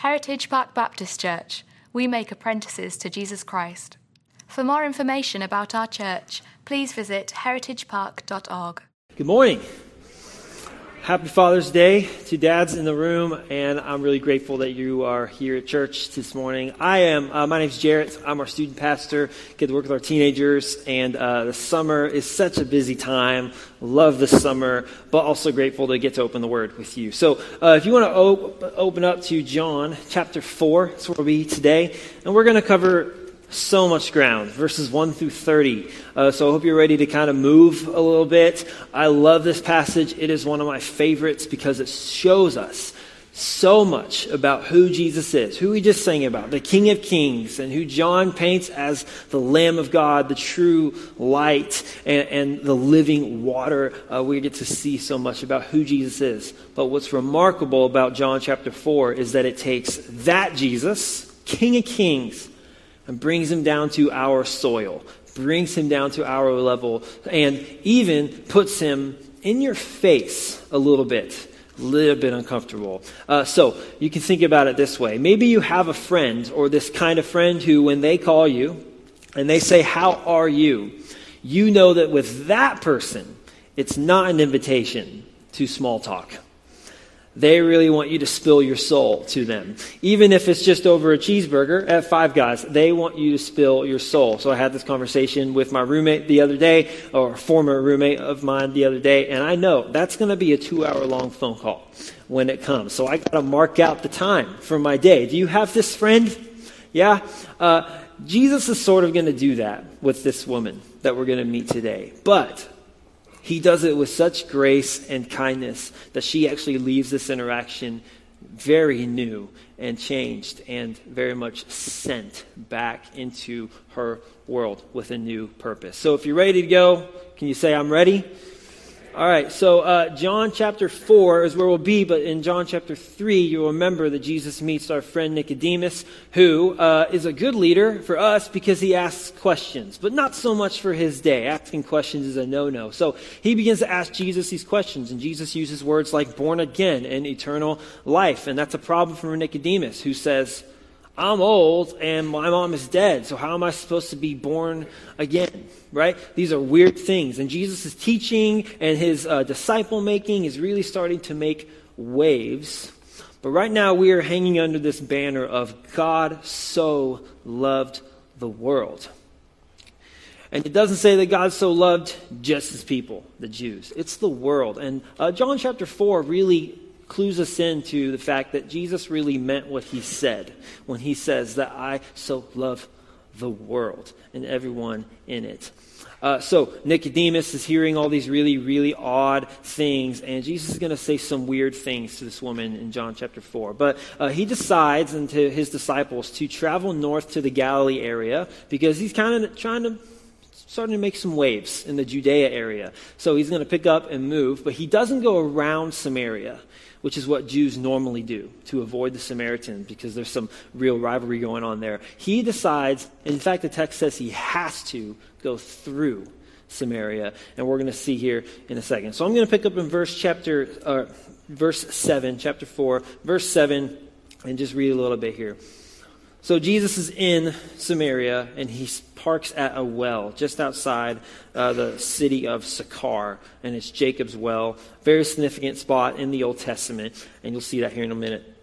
Heritage Park Baptist Church. We make apprentices to Jesus Christ. For more information about our church, please visit heritagepark.org. Good morning. Happy Father's Day to dads in the room, and I'm really grateful that you are here at church this morning. I am, uh, my name's Jarrett. I'm our student pastor, get to work with our teenagers, and uh, the summer is such a busy time. Love the summer, but also grateful to get to open the Word with you. So uh, if you want to op- open up to John chapter 4, that's where we'll be today, and we're going to cover so much ground, verses 1 through 30. Uh, so I hope you're ready to kind of move a little bit. I love this passage. It is one of my favorites because it shows us so much about who Jesus is, who we just sang about, the King of Kings, and who John paints as the Lamb of God, the true light, and, and the living water. Uh, we get to see so much about who Jesus is. But what's remarkable about John chapter 4 is that it takes that Jesus, King of Kings, and brings him down to our soil, brings him down to our level, and even puts him in your face a little bit. A little bit uncomfortable. Uh, so you can think about it this way. Maybe you have a friend or this kind of friend who, when they call you and they say, How are you? you know that with that person, it's not an invitation to small talk. They really want you to spill your soul to them. Even if it's just over a cheeseburger at Five Guys, they want you to spill your soul. So I had this conversation with my roommate the other day, or former roommate of mine the other day, and I know that's going to be a two hour long phone call when it comes. So I got to mark out the time for my day. Do you have this friend? Yeah? Uh, Jesus is sort of going to do that with this woman that we're going to meet today. But he does it with such grace and kindness that she actually leaves this interaction very new and changed and very much sent back into her world with a new purpose. So if you're ready to go, can you say, I'm ready? All right, so uh, John chapter 4 is where we'll be, but in John chapter 3, you'll remember that Jesus meets our friend Nicodemus, who uh, is a good leader for us because he asks questions, but not so much for his day. Asking questions is a no no. So he begins to ask Jesus these questions, and Jesus uses words like born again and eternal life. And that's a problem for Nicodemus, who says, I'm old and my mom is dead, so how am I supposed to be born again? Right? These are weird things. And Jesus' teaching and his uh, disciple making is really starting to make waves. But right now we are hanging under this banner of God so loved the world. And it doesn't say that God so loved just his people, the Jews. It's the world. And uh, John chapter 4 really clues us into the fact that Jesus really meant what he said when he says that I so love the world and everyone in it. Uh, so Nicodemus is hearing all these really, really odd things, and Jesus is going to say some weird things to this woman in John chapter 4. But uh, he decides, and to his disciples, to travel north to the Galilee area because he's kind of trying to starting to make some waves in the Judea area. So he's going to pick up and move, but he doesn't go around Samaria which is what Jews normally do to avoid the Samaritans because there's some real rivalry going on there. He decides, in fact, the text says he has to go through Samaria, and we're going to see here in a second. So I'm going to pick up in verse chapter, uh, verse seven, chapter four, verse seven, and just read a little bit here. So Jesus is in Samaria, and he parks at a well just outside uh, the city of Sychar, and it's Jacob's well. Very significant spot in the Old Testament, and you'll see that here in a minute.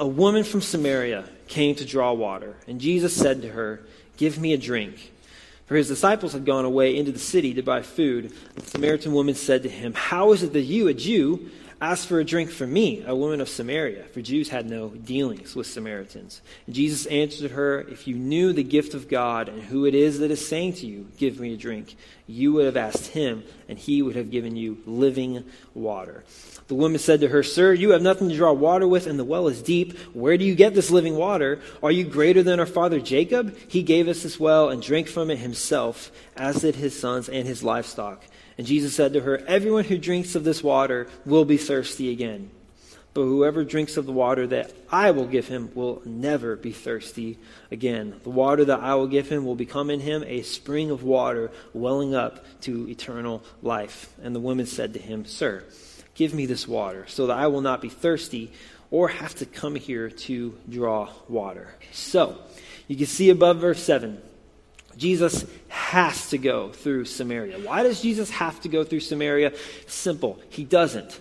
A woman from Samaria came to draw water, and Jesus said to her, Give me a drink. For his disciples had gone away into the city to buy food. The Samaritan woman said to him, How is it that you, a Jew, Ask for a drink from me, a woman of Samaria, for Jews had no dealings with Samaritans. And Jesus answered her, If you knew the gift of God and who it is that is saying to you, Give me a drink, you would have asked him, and he would have given you living water. The woman said to her, Sir, you have nothing to draw water with, and the well is deep. Where do you get this living water? Are you greater than our father Jacob? He gave us this well and drank from it himself, as did his sons and his livestock. And Jesus said to her, Everyone who drinks of this water will be thirsty again. But whoever drinks of the water that I will give him will never be thirsty again. The water that I will give him will become in him a spring of water welling up to eternal life. And the woman said to him, Sir, give me this water, so that I will not be thirsty or have to come here to draw water. So, you can see above verse 7, Jesus has to go through Samaria. Why does Jesus have to go through Samaria? Simple. He doesn't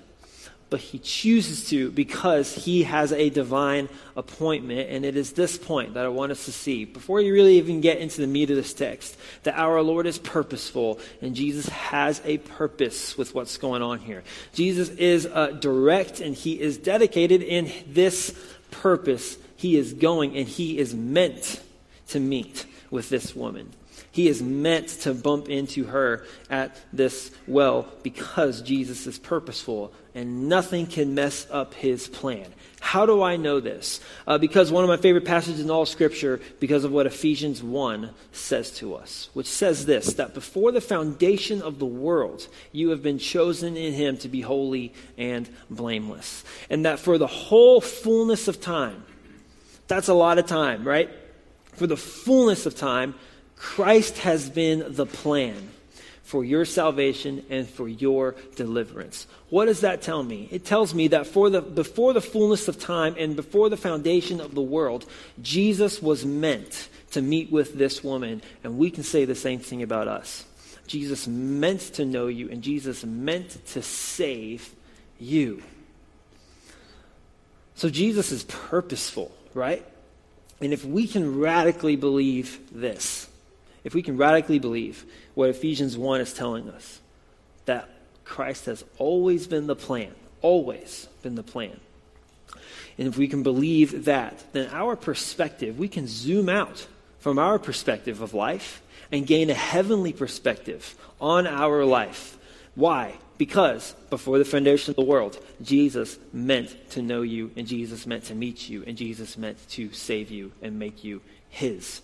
but he chooses to because he has a divine appointment. And it is this point that I want us to see, before you really even get into the meat of this text, that our Lord is purposeful and Jesus has a purpose with what's going on here. Jesus is uh, direct and he is dedicated in this purpose. He is going and he is meant to meet with this woman. He is meant to bump into her at this well because Jesus is purposeful and nothing can mess up his plan. How do I know this? Uh, because one of my favorite passages in all Scripture, because of what Ephesians 1 says to us, which says this that before the foundation of the world, you have been chosen in him to be holy and blameless. And that for the whole fullness of time, that's a lot of time, right? For the fullness of time, Christ has been the plan for your salvation and for your deliverance. What does that tell me? It tells me that for the, before the fullness of time and before the foundation of the world, Jesus was meant to meet with this woman, and we can say the same thing about us. Jesus meant to know you, and Jesus meant to save you. So Jesus is purposeful, right? And if we can radically believe this, if we can radically believe what Ephesians 1 is telling us, that Christ has always been the plan, always been the plan. And if we can believe that, then our perspective, we can zoom out from our perspective of life and gain a heavenly perspective on our life. Why? Because before the foundation of the world, Jesus meant to know you, and Jesus meant to meet you, and Jesus meant to save you and make you his.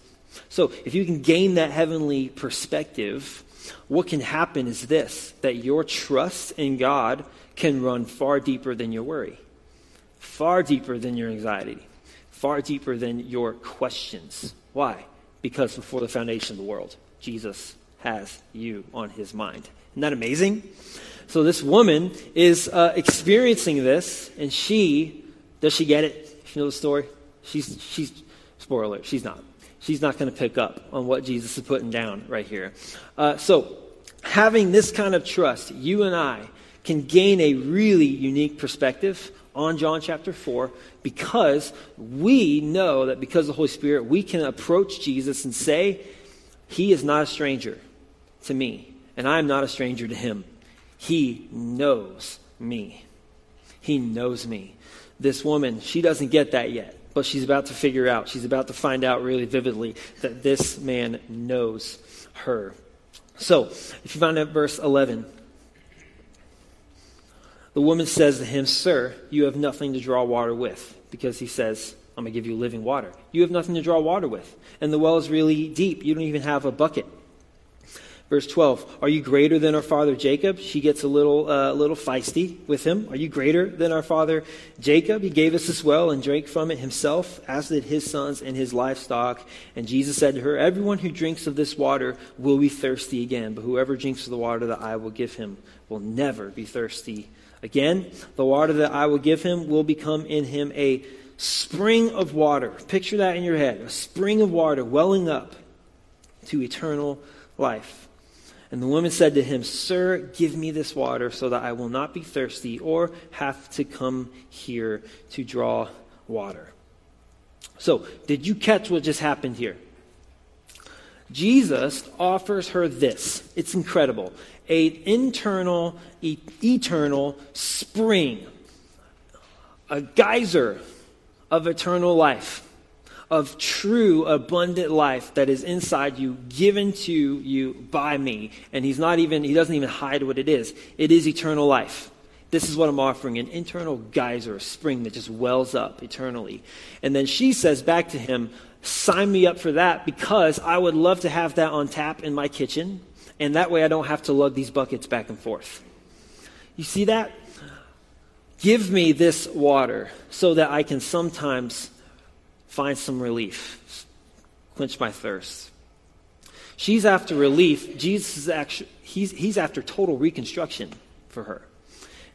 So, if you can gain that heavenly perspective, what can happen is this that your trust in God can run far deeper than your worry, far deeper than your anxiety, far deeper than your questions. Why? Because before the foundation of the world, Jesus has you on his mind. Isn't that amazing? So, this woman is uh, experiencing this, and she, does she get it? You know the story? She's, she's, spoiler, she's not she's not going to pick up on what Jesus is putting down right here. Uh, so, having this kind of trust, you and I can gain a really unique perspective on John chapter 4 because we know that because of the Holy Spirit, we can approach Jesus and say, He is not a stranger to me, and I am not a stranger to Him. He knows me. He knows me. This woman, she doesn't get that yet but she's about to figure out, she's about to find out really vividly that this man knows her. So, if you find at verse 11, the woman says to him, Sir, you have nothing to draw water with. Because he says, I'm going to give you living water. You have nothing to draw water with. And the well is really deep. You don't even have a bucket. Verse 12, are you greater than our father Jacob? She gets a little, uh, little feisty with him. Are you greater than our father Jacob? He gave us this well and drank from it himself, as did his sons and his livestock. And Jesus said to her, Everyone who drinks of this water will be thirsty again, but whoever drinks of the water that I will give him will never be thirsty again. The water that I will give him will become in him a spring of water. Picture that in your head a spring of water welling up to eternal life. And the woman said to him, Sir, give me this water so that I will not be thirsty or have to come here to draw water. So, did you catch what just happened here? Jesus offers her this. It's incredible. A internal, e- eternal spring, a geyser of eternal life of true abundant life that is inside you given to you by me. And he's not even he doesn't even hide what it is. It is eternal life. This is what i'm offering an internal geyser a spring that just wells up eternally. And then she says back to him sign me up for that because i would love to have that on tap in my kitchen and that way i don't have to lug these buckets back and forth. You see that? Give me this water so that i can sometimes find some relief, quench my thirst. She's after relief. Jesus is actually, he's, he's after total reconstruction for her.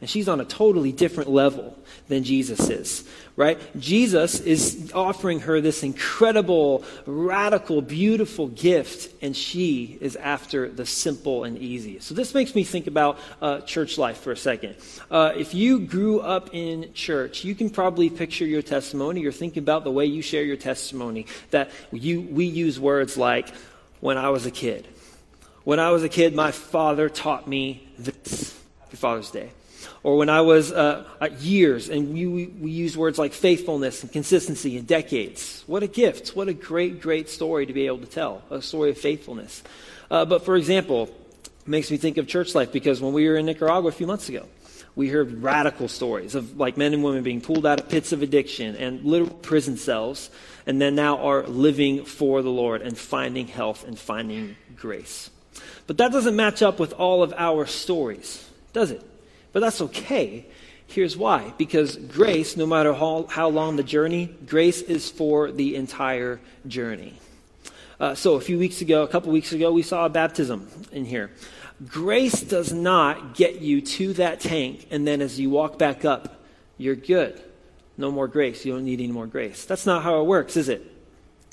And she's on a totally different level than Jesus is, right? Jesus is offering her this incredible, radical, beautiful gift, and she is after the simple and easy. So this makes me think about uh, church life for a second. Uh, if you grew up in church, you can probably picture your testimony or think about the way you share your testimony that you, we use words like, when I was a kid. When I was a kid, my father taught me this. Happy Father's Day or when I was uh, years, and we, we use words like faithfulness and consistency and decades. What a gift. What a great, great story to be able to tell, a story of faithfulness. Uh, but for example, makes me think of church life because when we were in Nicaragua a few months ago, we heard radical stories of like men and women being pulled out of pits of addiction and literal prison cells, and then now are living for the Lord and finding health and finding grace. But that doesn't match up with all of our stories, does it? But that's okay. Here's why. Because grace, no matter how, how long the journey, grace is for the entire journey. Uh, so a few weeks ago, a couple weeks ago, we saw a baptism in here. Grace does not get you to that tank, and then as you walk back up, you're good. No more grace. You don't need any more grace. That's not how it works, is it?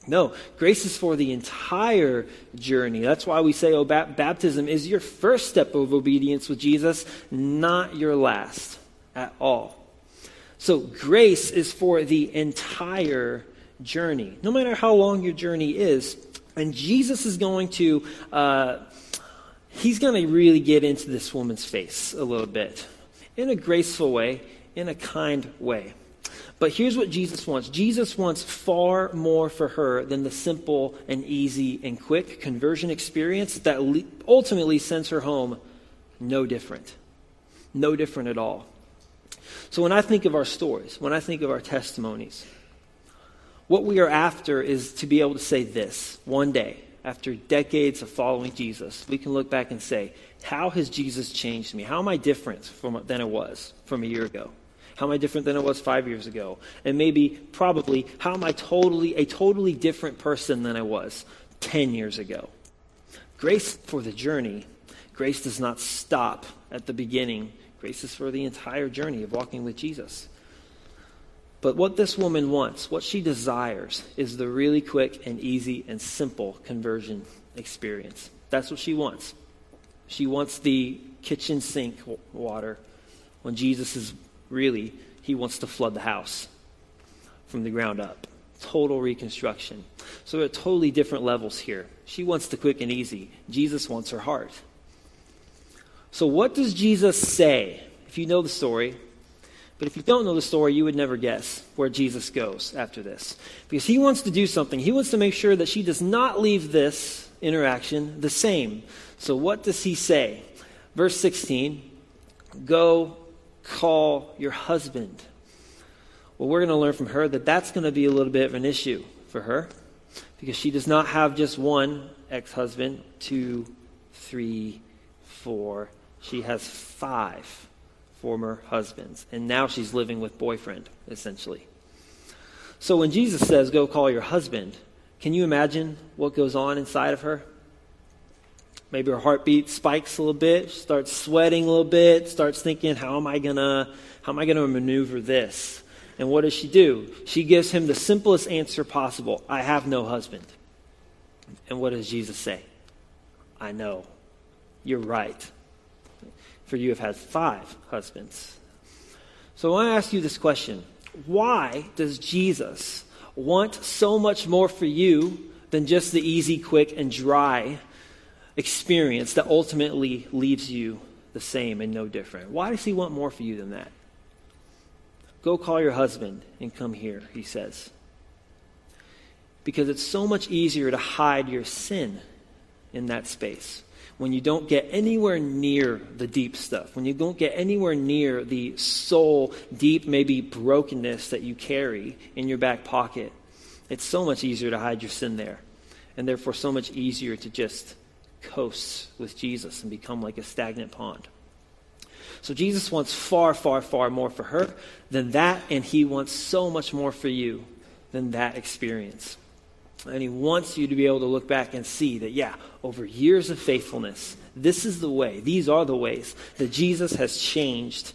No, grace is for the entire journey. That's why we say, oh, baptism is your first step of obedience with Jesus, not your last at all. So, grace is for the entire journey, no matter how long your journey is. And Jesus is going to, uh, he's going to really get into this woman's face a little bit in a graceful way, in a kind way. But here's what Jesus wants Jesus wants far more for her than the simple and easy and quick conversion experience that ultimately sends her home no different. No different at all. So when I think of our stories, when I think of our testimonies, what we are after is to be able to say this one day, after decades of following Jesus, we can look back and say, How has Jesus changed me? How am I different from, than I was from a year ago? How am I different than I was five years ago? And maybe, probably, how am I totally a totally different person than I was 10 years ago? Grace for the journey. Grace does not stop at the beginning. Grace is for the entire journey of walking with Jesus. But what this woman wants, what she desires, is the really quick and easy and simple conversion experience. That's what she wants. She wants the kitchen sink water when Jesus is really, he wants to flood the house from the ground up. Total reconstruction. So there are totally different levels here. She wants the quick and easy. Jesus wants her heart. So, what does Jesus say? If you know the story, but if you don't know the story, you would never guess where Jesus goes after this. Because he wants to do something. He wants to make sure that she does not leave this interaction the same. So, what does he say? Verse 16 Go call your husband. Well, we're going to learn from her that that's going to be a little bit of an issue for her because she does not have just one ex husband, two, three, four. She has five former husbands. And now she's living with boyfriend, essentially. So when Jesus says, Go call your husband, can you imagine what goes on inside of her? Maybe her heartbeat spikes a little bit, she starts sweating a little bit, starts thinking, how am I gonna, how am I gonna maneuver this? And what does she do? She gives him the simplest answer possible I have no husband. And what does Jesus say? I know. You're right. For you have had five husbands. So I want to ask you this question Why does Jesus want so much more for you than just the easy, quick, and dry experience that ultimately leaves you the same and no different. Why does he want more for you than that? Go call your husband and come here, he says. Because it's so much easier to hide your sin in that space when you don't get anywhere near the deep stuff, when you don't get anywhere near the soul, deep, maybe brokenness that you carry in your back pocket. It's so much easier to hide your sin there, and therefore so much easier to just coasts with Jesus and become like a stagnant pond. So Jesus wants far, far, far more for her than that, and he wants so much more for you than that experience. And he wants you to be able to look back and see that, yeah, over years of faithfulness, this is the way, these are the ways that Jesus has changed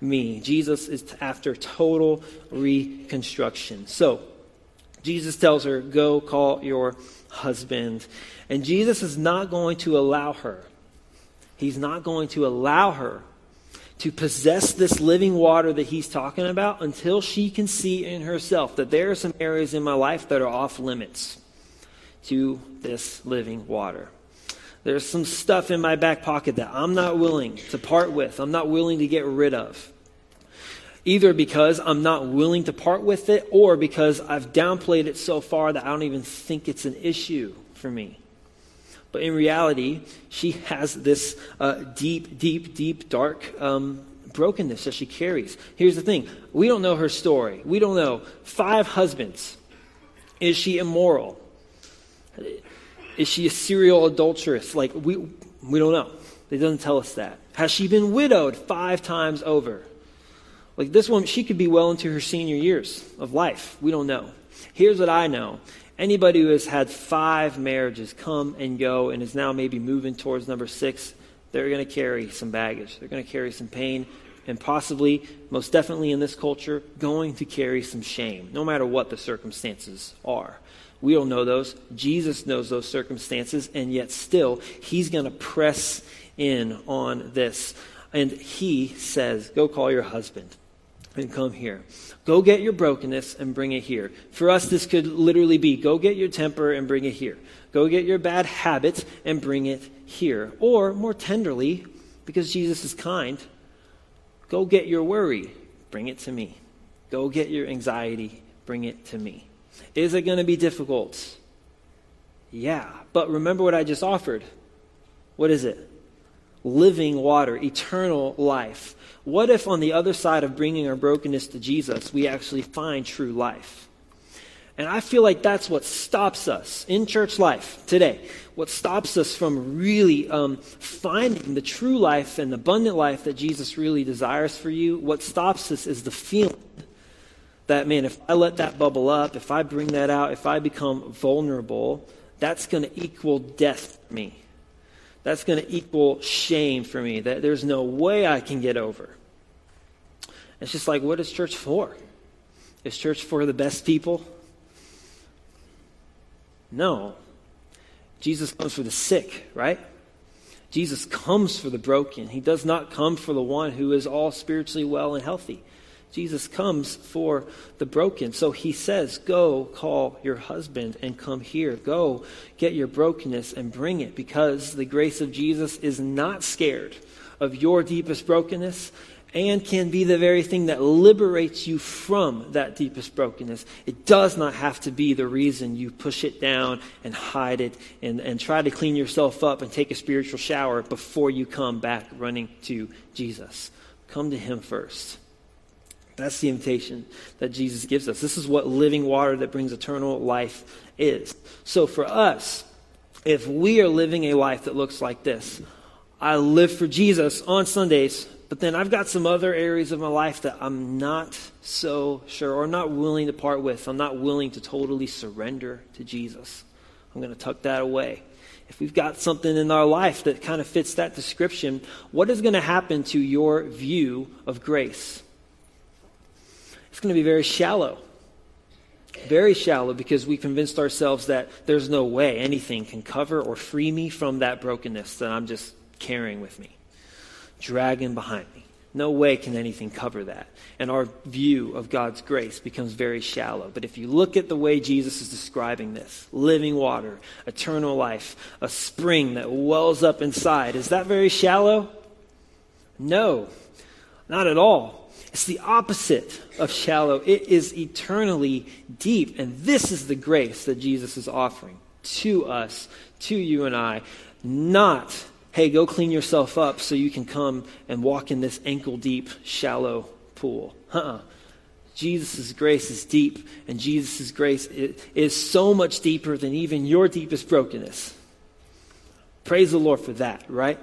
me. Jesus is after total reconstruction. So, Jesus tells her, Go call your husband. And Jesus is not going to allow her, he's not going to allow her to possess this living water that he's talking about until she can see in herself that there are some areas in my life that are off limits to this living water. There's some stuff in my back pocket that I'm not willing to part with, I'm not willing to get rid of. Either because I'm not willing to part with it or because I've downplayed it so far that I don't even think it's an issue for me. But in reality, she has this uh, deep, deep, deep, dark um, brokenness that she carries. Here's the thing we don't know her story. We don't know. Five husbands. Is she immoral? Is she a serial adulteress? Like, we, we don't know. It doesn't tell us that. Has she been widowed five times over? Like, this woman, she could be well into her senior years of life. We don't know. Here's what I know anybody who has had five marriages come and go and is now maybe moving towards number six, they're going to carry some baggage. They're going to carry some pain and possibly, most definitely in this culture, going to carry some shame, no matter what the circumstances are. We don't know those. Jesus knows those circumstances, and yet still, he's going to press in on this. And he says, Go call your husband and come here. Go get your brokenness and bring it here. For us, this could literally be go get your temper and bring it here. Go get your bad habits and bring it here. Or, more tenderly, because Jesus is kind, go get your worry, bring it to me. Go get your anxiety, bring it to me. Is it going to be difficult? Yeah. But remember what I just offered. What is it? Living water, eternal life. What if on the other side of bringing our brokenness to Jesus, we actually find true life? And I feel like that's what stops us in church life today. What stops us from really um, finding the true life and abundant life that Jesus really desires for you, what stops us is the feeling that, man, if I let that bubble up, if I bring that out, if I become vulnerable, that's going to equal death for me. That's going to equal shame for me. That there's no way I can get over. It's just like, what is church for? Is church for the best people? No. Jesus comes for the sick, right? Jesus comes for the broken. He does not come for the one who is all spiritually well and healthy. Jesus comes for the broken. So he says, Go call your husband and come here. Go get your brokenness and bring it because the grace of Jesus is not scared of your deepest brokenness and can be the very thing that liberates you from that deepest brokenness. It does not have to be the reason you push it down and hide it and, and try to clean yourself up and take a spiritual shower before you come back running to Jesus. Come to Him first. That's the invitation that Jesus gives us. This is what living water that brings eternal life is. So for us, if we are living a life that looks like this, I live for Jesus on Sundays, but then I've got some other areas of my life that I'm not so sure or not willing to part with. I'm not willing to totally surrender to Jesus. I'm going to tuck that away. If we've got something in our life that kind of fits that description, what is going to happen to your view of grace? It's going to be very shallow. Very shallow because we convinced ourselves that there's no way anything can cover or free me from that brokenness that I'm just carrying with me, dragging behind me. No way can anything cover that. And our view of God's grace becomes very shallow. But if you look at the way Jesus is describing this living water, eternal life, a spring that wells up inside, is that very shallow? No, not at all. It's the opposite of shallow. It is eternally deep. And this is the grace that Jesus is offering to us, to you and I. Not, hey, go clean yourself up so you can come and walk in this ankle deep, shallow pool. Uh-uh. Jesus' grace is deep, and Jesus' grace is so much deeper than even your deepest brokenness. Praise the Lord for that, right?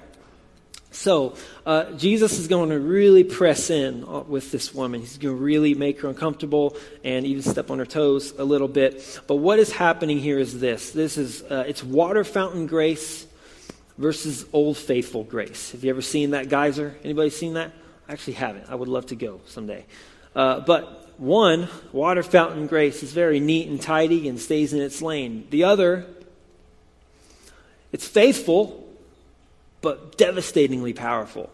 So, uh, Jesus is going to really press in uh, with this woman. He's going to really make her uncomfortable and even step on her toes a little bit. But what is happening here is this this is, uh, it's water fountain grace versus old faithful grace. Have you ever seen that geyser? Anybody seen that? I actually haven't. I would love to go someday. Uh, but one, Water Fountain Grace, is very neat and tidy and stays in its lane. The other, it's faithful, but devastatingly powerful.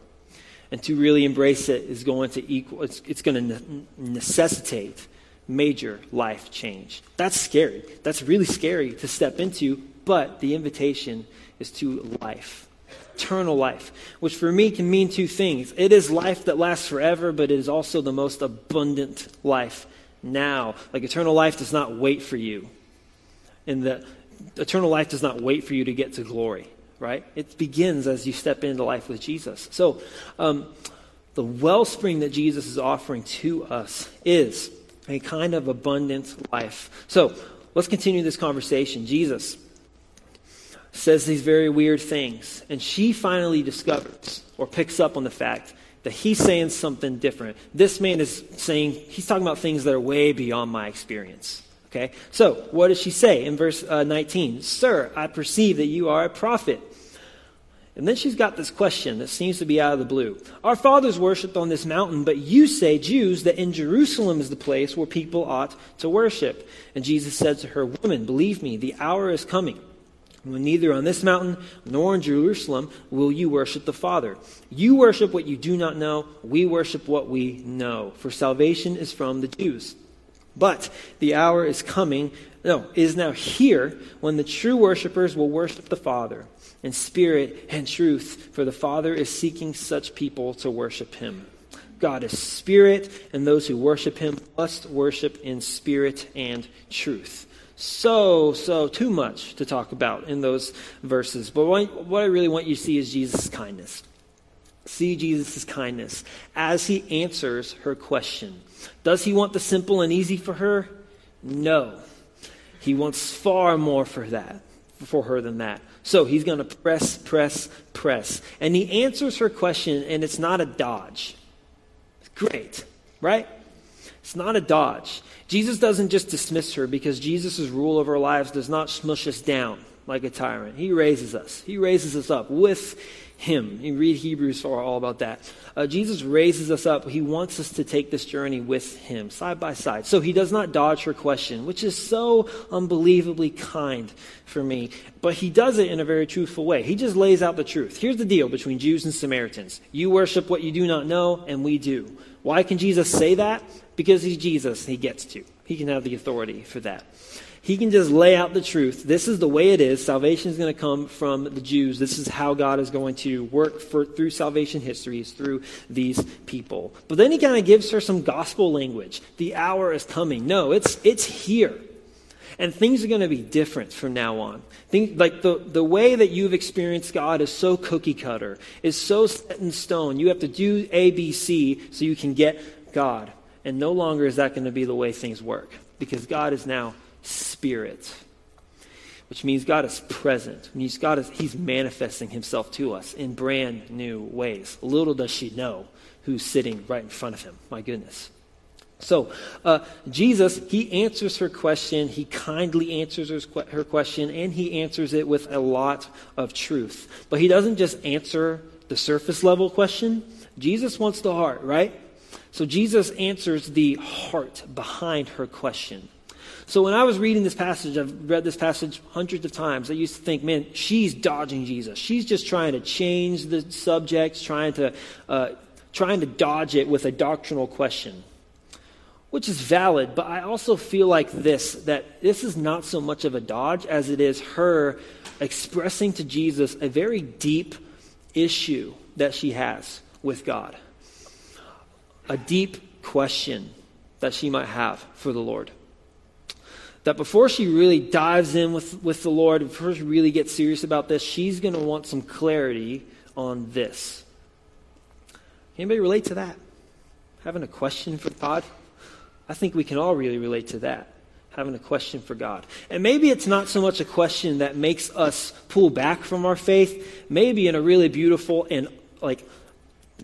And to really embrace it is going to equal, it's, it's going to ne- necessitate major life change. That's scary. That's really scary to step into, but the invitation is to life. Eternal life, which for me can mean two things. It is life that lasts forever, but it is also the most abundant life now. Like eternal life does not wait for you. And the eternal life does not wait for you to get to glory, right? It begins as you step into life with Jesus. So, um, the wellspring that Jesus is offering to us is a kind of abundant life. So, let's continue this conversation. Jesus says these very weird things, and she finally discovers or picks up on the fact that he's saying something different. This man is saying, he's talking about things that are way beyond my experience. Okay? So, what does she say in verse uh, 19? Sir, I perceive that you are a prophet. And then she's got this question that seems to be out of the blue. Our fathers worshipped on this mountain, but you say, Jews, that in Jerusalem is the place where people ought to worship. And Jesus said to her, Woman, believe me, the hour is coming when neither on this mountain nor in Jerusalem will you worship the Father. You worship what you do not know, we worship what we know, for salvation is from the Jews. But the hour is coming, no, is now here, when the true worshippers will worship the Father in spirit and truth, for the Father is seeking such people to worship him. God is spirit, and those who worship him must worship in spirit and truth. So, so, too much to talk about in those verses. But what I really want you to see is Jesus' kindness. See Jesus' kindness as he answers her question. Does he want the simple and easy for her? No. He wants far more for that, for her than that. So he's going to press, press, press. And he answers her question, and it's not a dodge. Great, right? It's not a dodge. Jesus doesn't just dismiss her because Jesus' rule of our lives does not smush us down like a tyrant. He raises us. He raises us up with him. You read Hebrews for all about that. Uh, Jesus raises us up. He wants us to take this journey with him, side by side. So he does not dodge her question, which is so unbelievably kind for me. But he does it in a very truthful way. He just lays out the truth. Here's the deal between Jews and Samaritans you worship what you do not know, and we do. Why can Jesus say that? Because he's Jesus. He gets to. He can have the authority for that. He can just lay out the truth. This is the way it is. Salvation is going to come from the Jews. This is how God is going to work for, through salvation histories through these people. But then he kind of gives her some gospel language. The hour is coming. No, it's, it's here. And things are going to be different from now on. Think, like the, the way that you've experienced God is so cookie cutter, is so set in stone. You have to do A, B, C so you can get God. And no longer is that going to be the way things work because God is now Spirit, which means God is present. Means God is He's manifesting Himself to us in brand new ways. Little does she know who's sitting right in front of Him. My goodness. So, uh, Jesus, he answers her question. He kindly answers her, her question, and he answers it with a lot of truth. But he doesn't just answer the surface level question. Jesus wants the heart, right? So, Jesus answers the heart behind her question. So when I was reading this passage, I've read this passage hundreds of times. I used to think, man, she's dodging Jesus. She's just trying to change the subject, trying to uh, trying to dodge it with a doctrinal question, which is valid. But I also feel like this that this is not so much of a dodge as it is her expressing to Jesus a very deep issue that she has with God, a deep question that she might have for the Lord that before she really dives in with, with the Lord, before she really gets serious about this, she's going to want some clarity on this. Anybody relate to that? Having a question for God? I think we can all really relate to that. Having a question for God. And maybe it's not so much a question that makes us pull back from our faith. Maybe in a really beautiful and like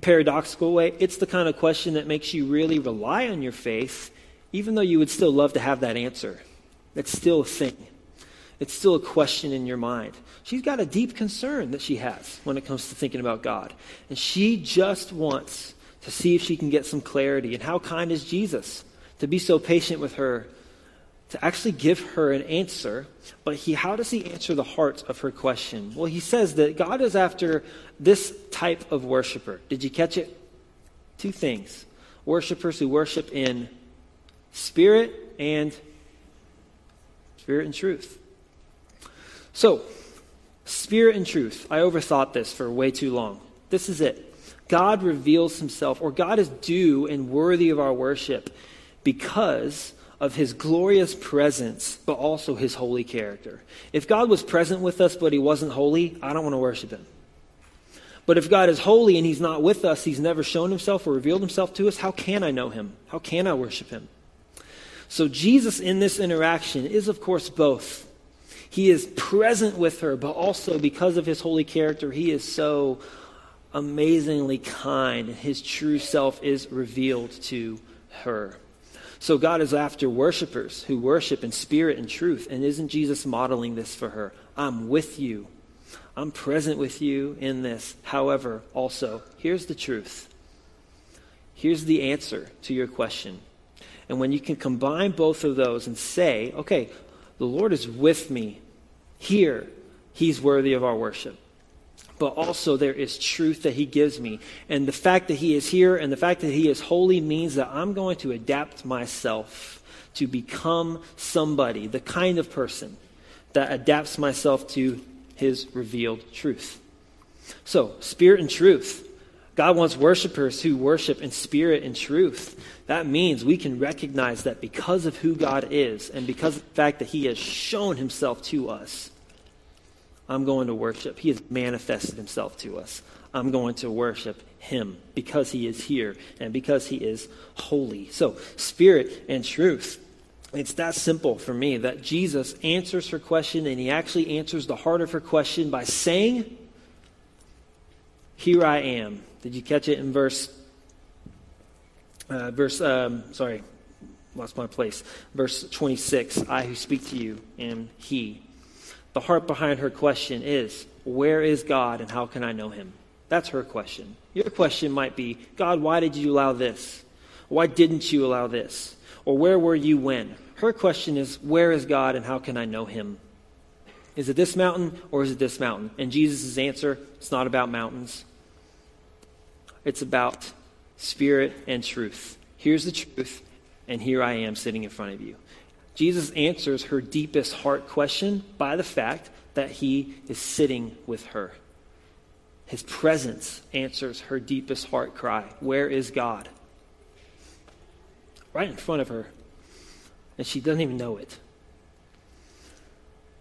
paradoxical way, it's the kind of question that makes you really rely on your faith, even though you would still love to have that answer. That's still a thing. It's still a question in your mind. She's got a deep concern that she has when it comes to thinking about God. And she just wants to see if she can get some clarity. And how kind is Jesus to be so patient with her, to actually give her an answer. But he, how does he answer the heart of her question? Well, he says that God is after this type of worshiper. Did you catch it? Two things worshipers who worship in spirit and spirit and truth. So, spirit and truth. I overthought this for way too long. This is it. God reveals himself, or God is due and worthy of our worship because of his glorious presence, but also his holy character. If God was present with us, but he wasn't holy, I don't want to worship him. But if God is holy and he's not with us, he's never shown himself or revealed himself to us, how can I know him? How can I worship him? So Jesus in this interaction is, of course, both. He is present with her, but also because of his holy character, he is so amazingly kind, his true self is revealed to her. So God is after worshipers who worship in spirit and truth. And isn't Jesus modeling this for her? I'm with you. I'm present with you in this. However, also, here's the truth. Here's the answer to your question. And when you can combine both of those and say, okay, the Lord is with me here, He's worthy of our worship but also there is truth that he gives me. And the fact that he is here and the fact that he is holy means that I'm going to adapt myself to become somebody, the kind of person that adapts myself to his revealed truth. So, spirit and truth. God wants worshipers who worship in spirit and truth. That means we can recognize that because of who God is and because of the fact that he has shown himself to us, I'm going to worship. He has manifested himself to us. I'm going to worship him because he is here and because he is holy. So, spirit and truth. It's that simple for me that Jesus answers her question and he actually answers the heart of her question by saying, Here I am. Did you catch it in verse? Uh, verse, um, sorry, lost my place. Verse 26 I who speak to you am he the heart behind her question is where is God and how can I know him? That's her question. Your question might be God, why did you allow this? Why didn't you allow this? Or where were you when? Her question is where is God and how can I know him? Is it this mountain or is it this mountain? And Jesus' answer it's not about mountains, it's about spirit and truth. Here's the truth, and here I am sitting in front of you. Jesus answers her deepest heart question by the fact that he is sitting with her. His presence answers her deepest heart cry Where is God? Right in front of her. And she doesn't even know it.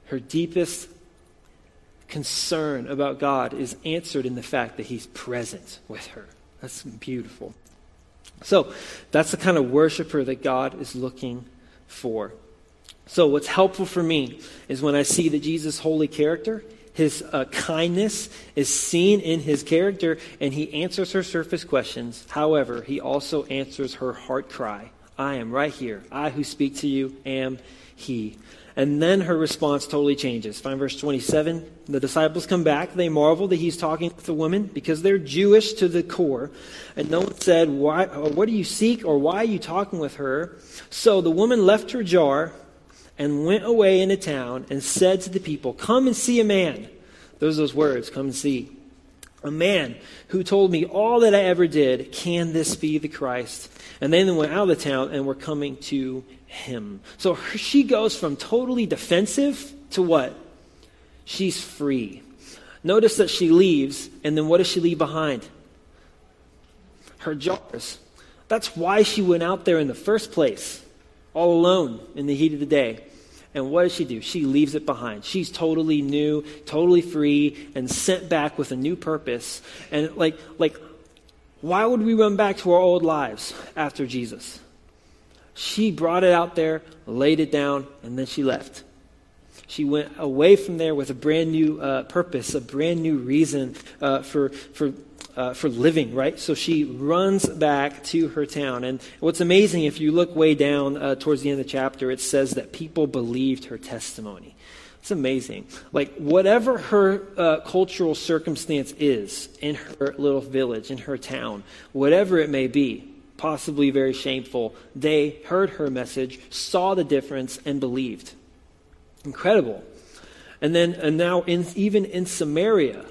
Her deepest concern about God is answered in the fact that he's present with her. That's beautiful. So, that's the kind of worshiper that God is looking for. So, what's helpful for me is when I see that Jesus' holy character, his uh, kindness is seen in his character, and he answers her surface questions. However, he also answers her heart cry I am right here. I who speak to you am he. And then her response totally changes. Find verse 27. The disciples come back. They marvel that he's talking with a woman because they're Jewish to the core. And no one said, why, What do you seek or why are you talking with her? So the woman left her jar and went away into town and said to the people, Come and see a man. Those are those words, come and see. A man who told me all that I ever did. Can this be the Christ? And then they went out of the town and were coming to him. So she goes from totally defensive to what? She's free. Notice that she leaves, and then what does she leave behind? Her jars. That's why she went out there in the first place all alone in the heat of the day. And what does she do? She leaves it behind. She's totally new, totally free, and sent back with a new purpose. And like, like, why would we run back to our old lives after Jesus? She brought it out there, laid it down, and then she left. She went away from there with a brand new uh, purpose, a brand new reason uh, for, for uh, for living, right? So she runs back to her town. And what's amazing, if you look way down uh, towards the end of the chapter, it says that people believed her testimony. It's amazing. Like, whatever her uh, cultural circumstance is in her little village, in her town, whatever it may be, possibly very shameful, they heard her message, saw the difference, and believed. Incredible. And then, and now, in, even in Samaria,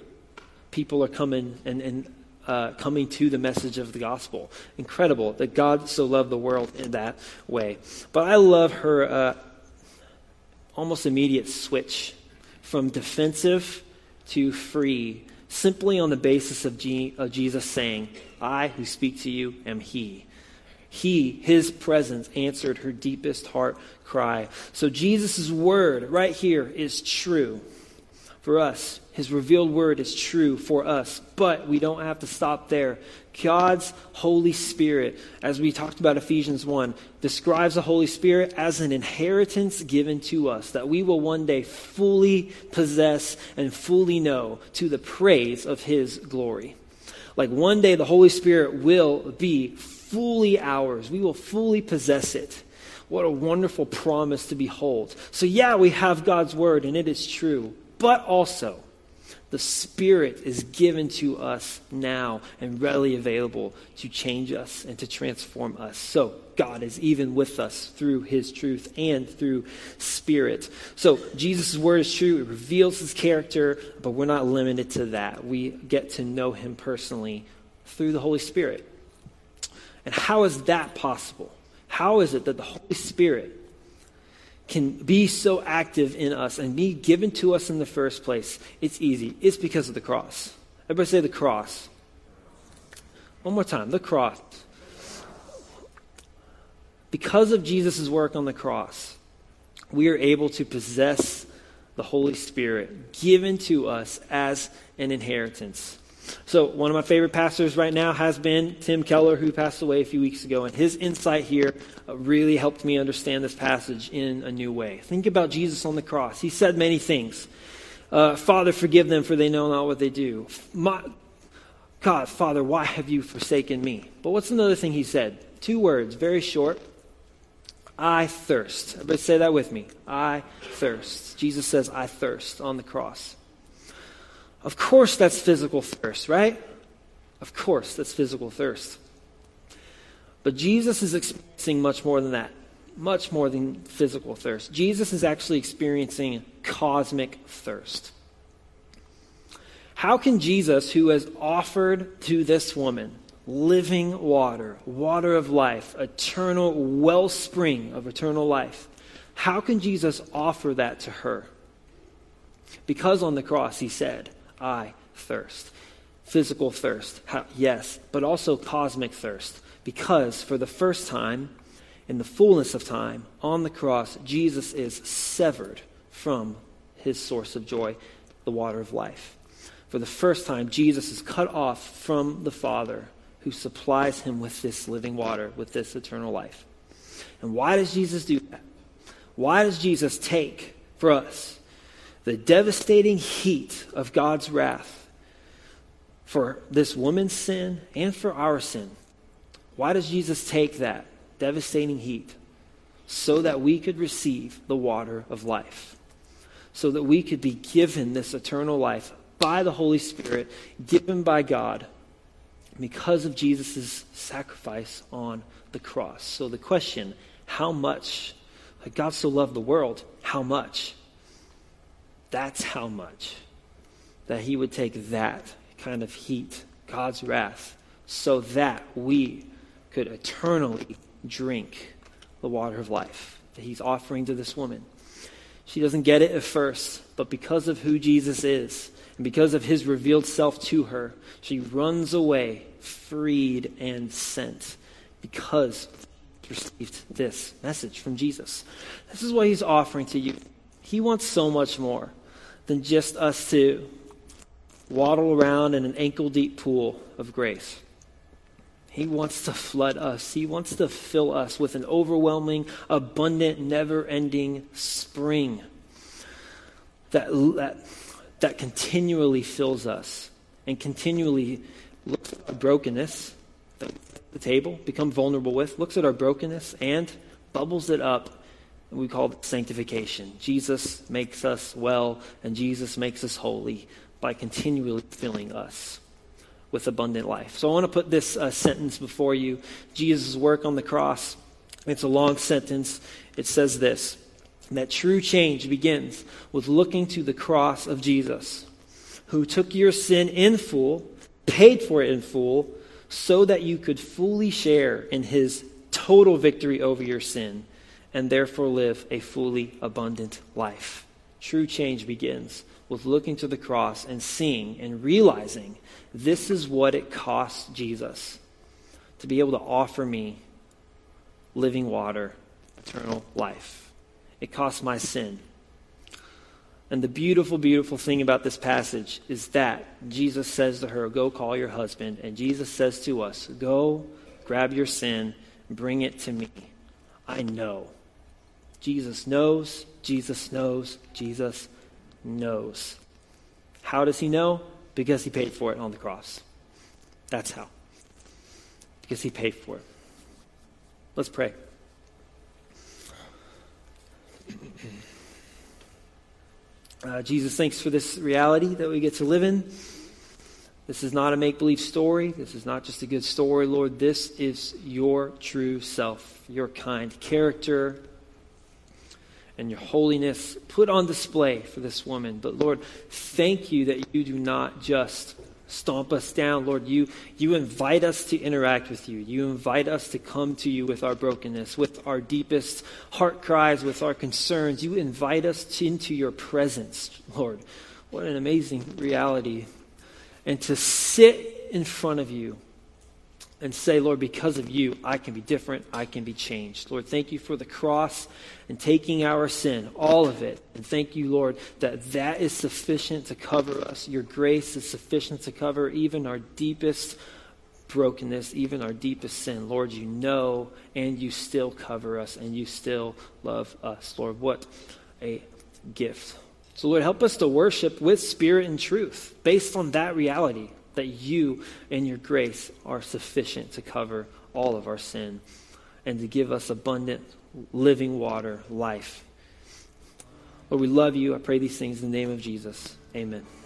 people are coming and, and uh, coming to the message of the gospel. Incredible that God so loved the world in that way. But I love her uh, almost immediate switch from defensive to free, simply on the basis of, G- of Jesus saying, I who speak to you am He. He, His presence, answered her deepest heart cry. So Jesus' word right here is true for us. His revealed word is true for us, but we don't have to stop there. God's Holy Spirit, as we talked about Ephesians 1, describes the Holy Spirit as an inheritance given to us that we will one day fully possess and fully know to the praise of His glory. Like one day the Holy Spirit will be fully ours, we will fully possess it. What a wonderful promise to behold. So, yeah, we have God's word, and it is true, but also, the Spirit is given to us now and readily available to change us and to transform us. So, God is even with us through His truth and through Spirit. So, Jesus' word is true. It reveals His character, but we're not limited to that. We get to know Him personally through the Holy Spirit. And how is that possible? How is it that the Holy Spirit can be so active in us and be given to us in the first place, it's easy. It's because of the cross. Everybody say the cross. One more time the cross. Because of Jesus' work on the cross, we are able to possess the Holy Spirit given to us as an inheritance. So, one of my favorite pastors right now has been Tim Keller, who passed away a few weeks ago. And his insight here uh, really helped me understand this passage in a new way. Think about Jesus on the cross. He said many things uh, Father, forgive them, for they know not what they do. My, God, Father, why have you forsaken me? But what's another thing he said? Two words, very short. I thirst. Everybody say that with me. I thirst. Jesus says, I thirst on the cross. Of course, that's physical thirst, right? Of course, that's physical thirst. But Jesus is experiencing much more than that, much more than physical thirst. Jesus is actually experiencing cosmic thirst. How can Jesus, who has offered to this woman living water, water of life, eternal wellspring of eternal life, how can Jesus offer that to her? Because on the cross he said, I thirst. Physical thirst, yes, but also cosmic thirst. Because for the first time, in the fullness of time, on the cross, Jesus is severed from his source of joy, the water of life. For the first time, Jesus is cut off from the Father who supplies him with this living water, with this eternal life. And why does Jesus do that? Why does Jesus take for us the devastating heat of God's wrath for this woman's sin and for our sin. Why does Jesus take that devastating heat? So that we could receive the water of life. So that we could be given this eternal life by the Holy Spirit, given by God because of Jesus' sacrifice on the cross. So the question, how much? God so loved the world, how much? That's how much that he would take that kind of heat, God's wrath, so that we could eternally drink the water of life that he's offering to this woman. She doesn't get it at first, but because of who Jesus is and because of his revealed self to her, she runs away, freed and sent because received this message from Jesus. This is what he's offering to you. He wants so much more than just us to waddle around in an ankle deep pool of grace. He wants to flood us. He wants to fill us with an overwhelming, abundant, never ending spring that, that, that continually fills us and continually looks at our brokenness, the, the table, become vulnerable with, looks at our brokenness and bubbles it up we call it sanctification. Jesus makes us well, and Jesus makes us holy by continually filling us with abundant life. So I want to put this uh, sentence before you Jesus' work on the cross. It's a long sentence. It says this that true change begins with looking to the cross of Jesus, who took your sin in full, paid for it in full, so that you could fully share in his total victory over your sin and therefore live a fully abundant life. True change begins with looking to the cross and seeing and realizing this is what it costs Jesus to be able to offer me living water, eternal life. It costs my sin. And the beautiful, beautiful thing about this passage is that Jesus says to her, Go call your husband. And Jesus says to us, Go grab your sin, bring it to me. I know. Jesus knows, Jesus knows, Jesus knows. How does he know? Because he paid for it on the cross. That's how. Because he paid for it. Let's pray. Uh, Jesus, thanks for this reality that we get to live in. This is not a make believe story. This is not just a good story, Lord. This is your true self, your kind character, and your holiness put on display for this woman. But Lord, thank you that you do not just stomp us down. Lord, you, you invite us to interact with you. You invite us to come to you with our brokenness, with our deepest heart cries, with our concerns. You invite us to, into your presence, Lord. What an amazing reality. And to sit in front of you and say, Lord, because of you, I can be different. I can be changed. Lord, thank you for the cross and taking our sin, all of it. And thank you, Lord, that that is sufficient to cover us. Your grace is sufficient to cover even our deepest brokenness, even our deepest sin. Lord, you know and you still cover us and you still love us. Lord, what a gift. So, Lord, help us to worship with spirit and truth based on that reality that you and your grace are sufficient to cover all of our sin and to give us abundant living water, life. Lord, we love you. I pray these things in the name of Jesus. Amen.